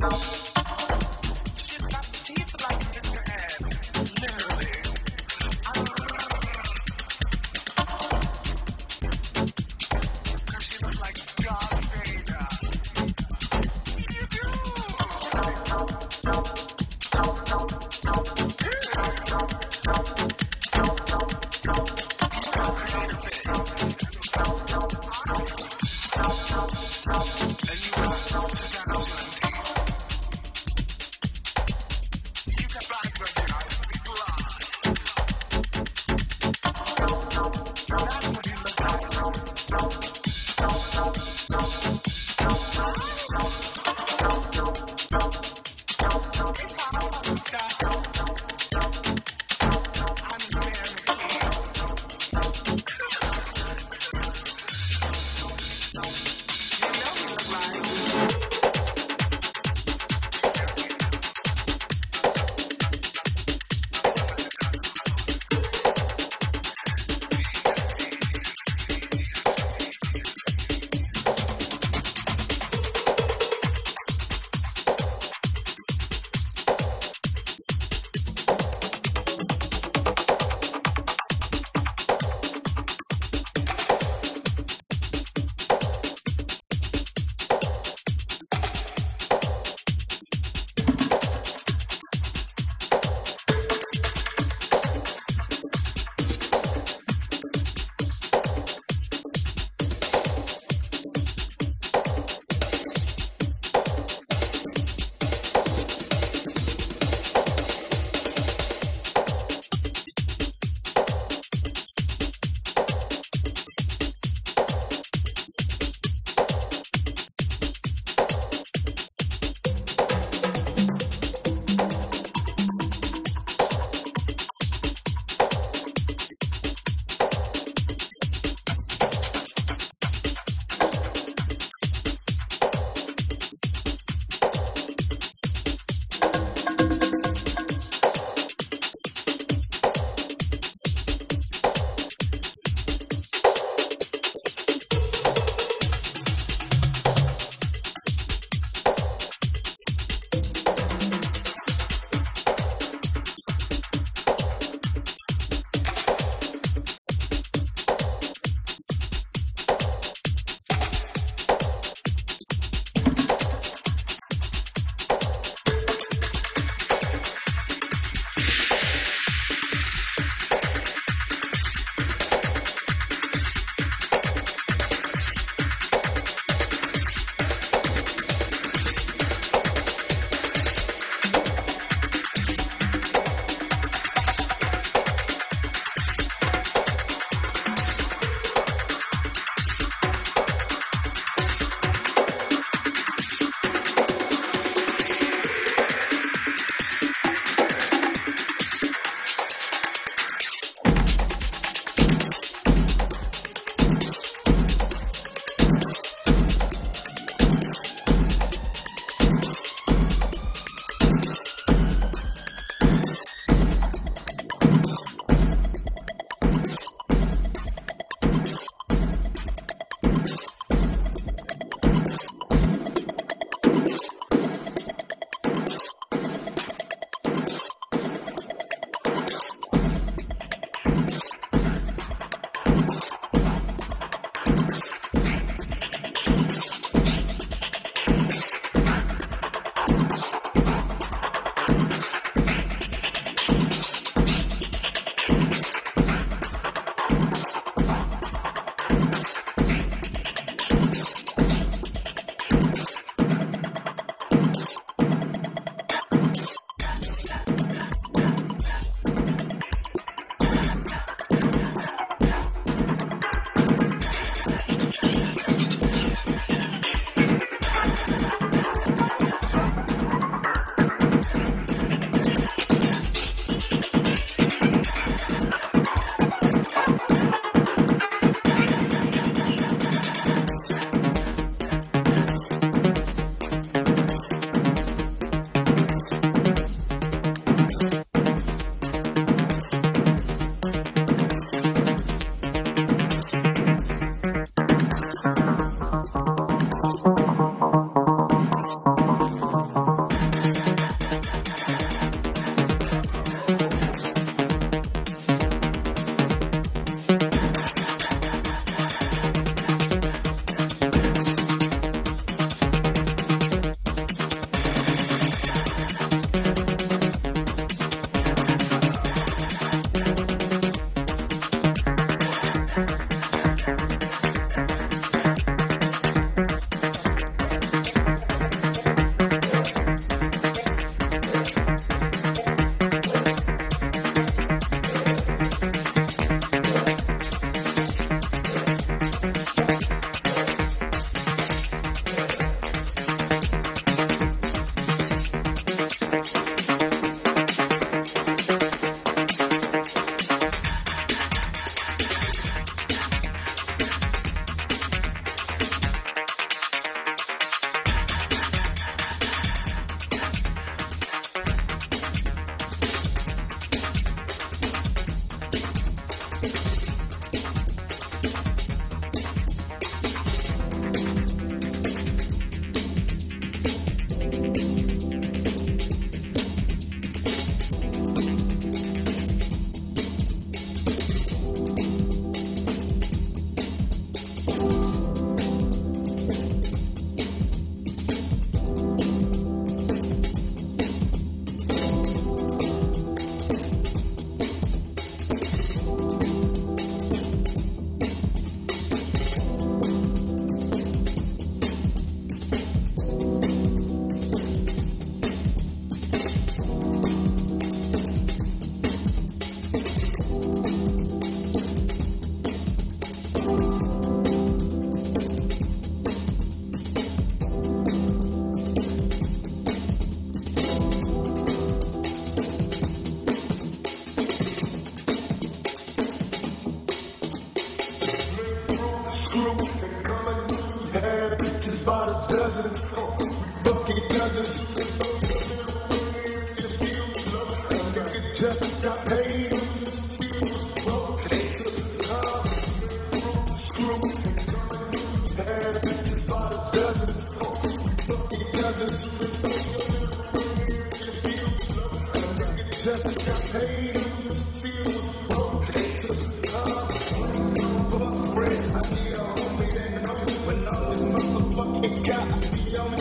Música